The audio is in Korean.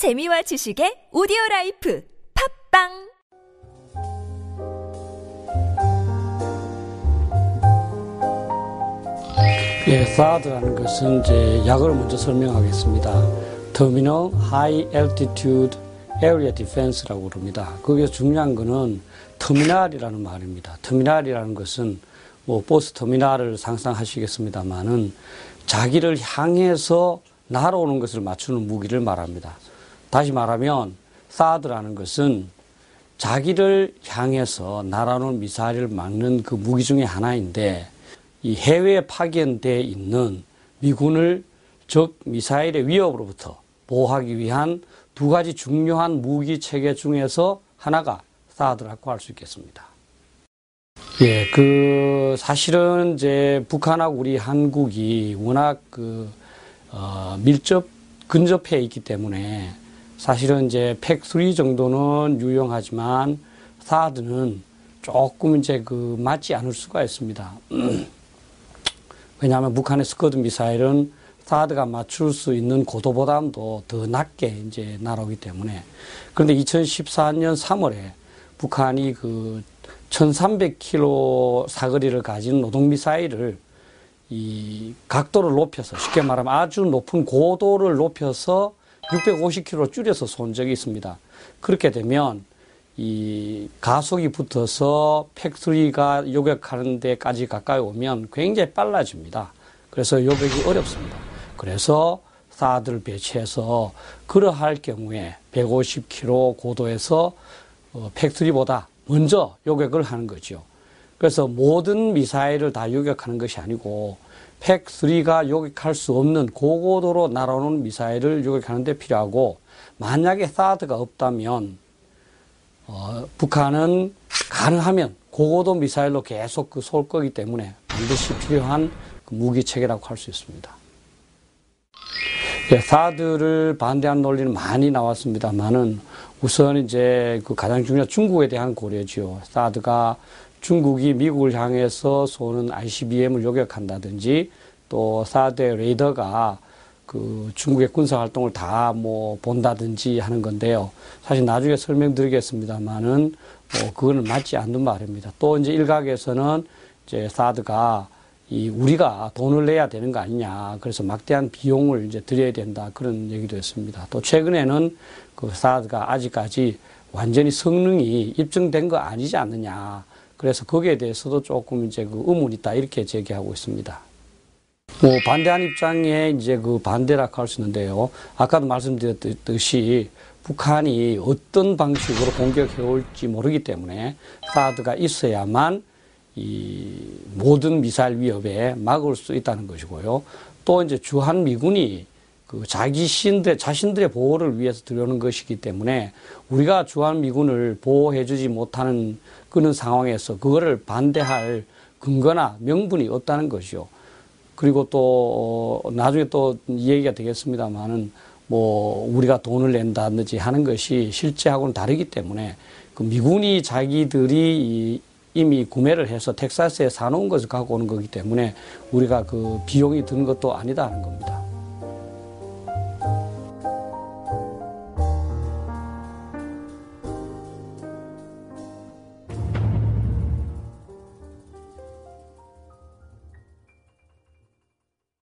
재미와 지식의 오디오 라이프 팟빵 예, 사드라는 것은 이제 약을 먼저 설명하겠습니다. Terminal High Altitude Area Defense라고 그럽니다. 거기서 중요한 거는 터미널이라는 말입니다. 터미널이라는 것은 뭐 버스 터미널을 상상하시겠습니다만은 자기를 향해서 날아오는 것을 맞추는 무기를 말합니다. 다시 말하면 사드라는 것은 자기를 향해서 날아오는 미사일을 막는 그 무기 중에 하나인데 이 해외에 파견돼 있는 미군을 적 미사일의 위협으로부터 보호하기 위한 두 가지 중요한 무기 체계 중에서 하나가 사드라고 할 수 있겠습니다. 예, 그 사실은 이제 북한하고 우리 한국이 워낙 그 어, 밀접 근접해 있기 때문에 사실은 이제 팩3 정도는 유용하지만 사드는 조금 이제 그 맞지 않을 수가 있습니다. 왜냐하면 북한의 스커드 미사일은 사드가 맞출 수 있는 고도보다도 더 낮게 이제 날아오기 때문에 그런데 2014년 3월에 북한이 그 1300km 사거리를 가진 노동 미사일을 이 각도를 높여서 쉽게 말하면 아주 높은 고도를 높여서 650km 줄여서 쏜 적이 있습니다. 그렇게 되면 이 가속이 붙어서 팩토리가 요격하는 데까지 가까이 오면 굉장히 빨라집니다. 그래서 요격이 어렵습니다. 그래서 사드를 배치해서 그러할 경우에 150km 고도에서 어, 팩토리보다 먼저 요격을 하는 거죠. 그래서 모든 미사일을 다 요격하는 것이 아니고 팩3가 요격할 수 없는 고고도로 날아오는 미사일을 요격하는 데 필요하고 만약에 사드가 없다면 어, 북한은 가능하면 고고도 미사일로 계속 그 쏠 거기 때문에 반드시 필요한 그 무기 체계라고 할 수 있습니다. 예, 사드를 반대하는 논리는 많이 나왔습니다만은 우선 이제 그 가장 중요한 중국에 대한 고려지요. 사드가 중국이 미국을 향해서 쏘는 ICBM을 요격한다든지 또 사드의 레이더가 그 중국의 군사 활동을 다 뭐 본다든지 하는 건데요. 사실 나중에 설명드리겠습니다만은 뭐 그거는 맞지 않는 말입니다. 또 이제 일각에서는 이제 사드가 이 우리가 돈을 내야 되는 거 아니냐. 그래서 막대한 비용을 이제 들여야 된다. 그런 얘기도 했습니다. 또 최근에는 그 사드가 아직까지 완전히 성능이 입증된 거 아니지 않느냐. 그래서 거기에 대해서도 조금 이제 그 의문이 있다. 이렇게 제기하고 있습니다. 뭐 반대한 입장에 이제 그 반대라고 할 수 있는데요. 아까도 말씀드렸듯이 북한이 어떤 방식으로 공격해 올지 모르기 때문에 사드가 있어야만 이 모든 미사일 위협에 막을 수 있다는 것이고요. 또 이제 주한 미군이 그 자기 신들 자신들의 보호를 위해서 들여오는 것이기 때문에 우리가 주한 미군을 보호해주지 못하는 그런 상황에서 그거를 반대할 근거나 명분이 없다는 것이요. 그리고 또 어, 나중에 또 얘기가 되겠습니다만은 뭐 우리가 돈을 낸다든지 하는 것이 실제하고는 다르기 때문에 그 미군이 자기들이 이미 구매를 해서 텍사스에 사놓은 것을 갖고 오는 거기 때문에 우리가 그 비용이 드는 것도 아니다 하는 겁니다.